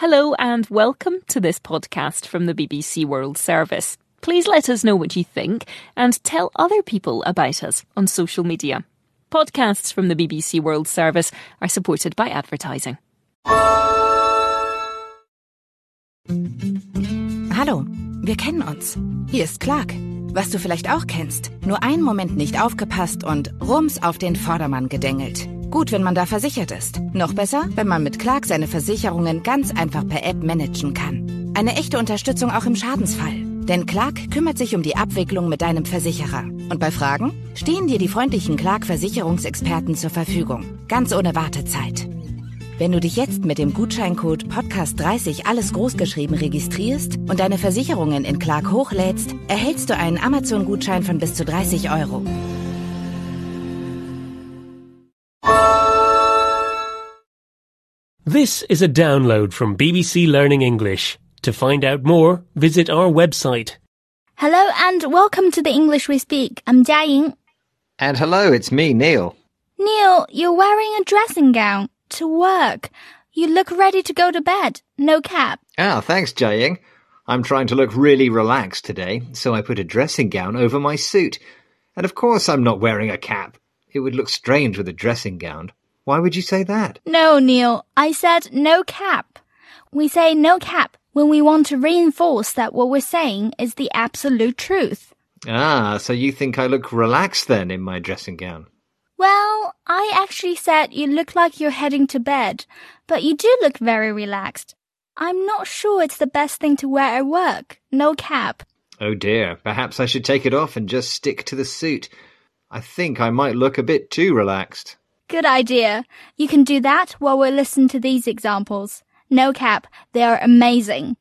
Hello and welcome to this podcast from the BBC World Service. Please let us know what you think and tell other people about us on social media. Podcasts from the BBC World Service are supported by advertising. Hallo, wir kennen uns. Hier ist Clark. Was du vielleicht auch kennst. Nur einen Moment nicht aufgepasst und rums auf den Vordermann gedengelt. Gut, wenn man da versichert ist. Noch besser, wenn man mit Clark seine Versicherungen ganz einfach per App managen kann. Eine echte Unterstützung auch im Schadensfall. Denn Clark kümmert sich um die Abwicklung mit deinem Versicherer. Und bei Fragen stehen dir die freundlichen Clark-Versicherungsexperten zur Verfügung. Ganz ohne Wartezeit. Wenn du dich jetzt mit dem Gutscheincode Podcast30 alles großgeschrieben registrierst und deine Versicherungen in Clark hochlädst, erhältst du einen Amazon-Gutschein von bis zu 30 Euro. This is a download from BBC Learning English. To find out more, visit our website. Hello and welcome to the English we speak. I'm Jiaying. And hello, it's me, Neil. Neil, you're wearing a dressing gown to work. You look ready to go to bed. No cap. Ah, thanks, Jiaying. I'm trying to look really relaxed today, so I put a dressing gown over my suit. And of course I'm not wearing a cap. It would look strange with a dressing gown. Why would you say that? No, Neil. I said no cap. We say no cap when we want to reinforce that what we're saying is the absolute truth. Ah, so you think I look relaxed then in my dressing gown? Well, I actually said you look like you're heading to bed, but you do look very relaxed. I'm not sure it's the best thing to wear at work. No cap. Oh dear, perhaps I should take it off and just stick to the suit. I think I might look a bit too relaxed. Good idea. You can do that while we listen to these examples. No cap, they are amazing.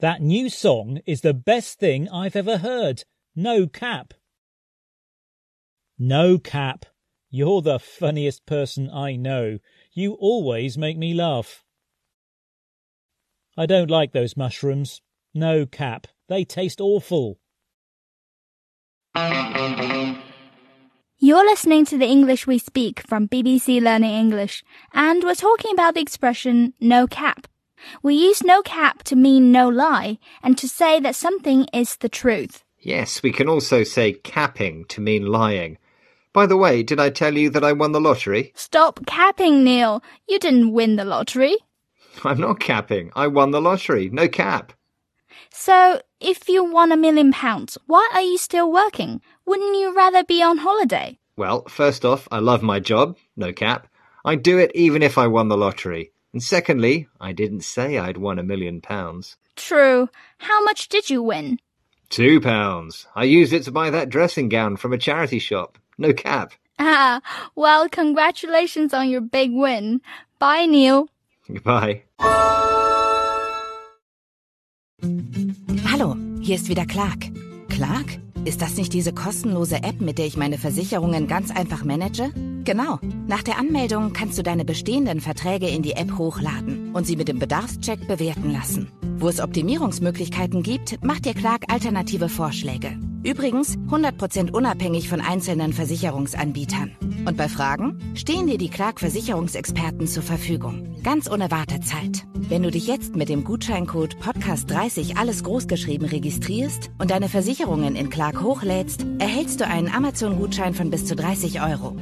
That new song is the best thing I've ever heard. No cap. No cap. You're the funniest person I know. You always make me laugh. I don't like those mushrooms. No cap. They taste awful. You're listening to the English we speak from BBC Learning English, and we're talking about the expression no cap. We use no cap to mean no lie and to say that something is the truth. Yes, we can also say capping to mean lying. By the way, did I tell you that I won the lottery? Stop capping, Neil. You didn't win the lottery. I'm not capping. I won the lottery. No cap. So, if you won a million pounds, why are you still working? Wouldn't you rather be on holiday? Well, first off, I love my job. No cap. I'd do it even if I won the lottery. And secondly, I didn't say I'd won a million pounds. True. How much did you win? Two pounds. I used it to buy that dressing gown from a charity shop. No cap. Ah, well, congratulations on your big win. Bye, Neil. Goodbye. Hallo, hier ist wieder Clark. Clark? Ist das nicht diese kostenlose App, mit der ich meine Versicherungen ganz einfach manage? Genau. Nach der Anmeldung kannst du deine bestehenden Verträge in die App hochladen und sie mit dem Bedarfscheck bewerten lassen. Wo es Optimierungsmöglichkeiten gibt, macht dir Clark alternative Vorschläge. Übrigens 100% unabhängig von einzelnen Versicherungsanbietern. Und bei Fragen stehen dir die Clark Versicherungsexperten zur Verfügung. Ganz ohne Wartezeit. Wenn du dich jetzt mit dem Gutscheincode Podcast30 alles großgeschrieben registrierst und deine Versicherungen in Clark hochlädst, erhältst du einen Amazon-Gutschein von bis zu 30 Euro.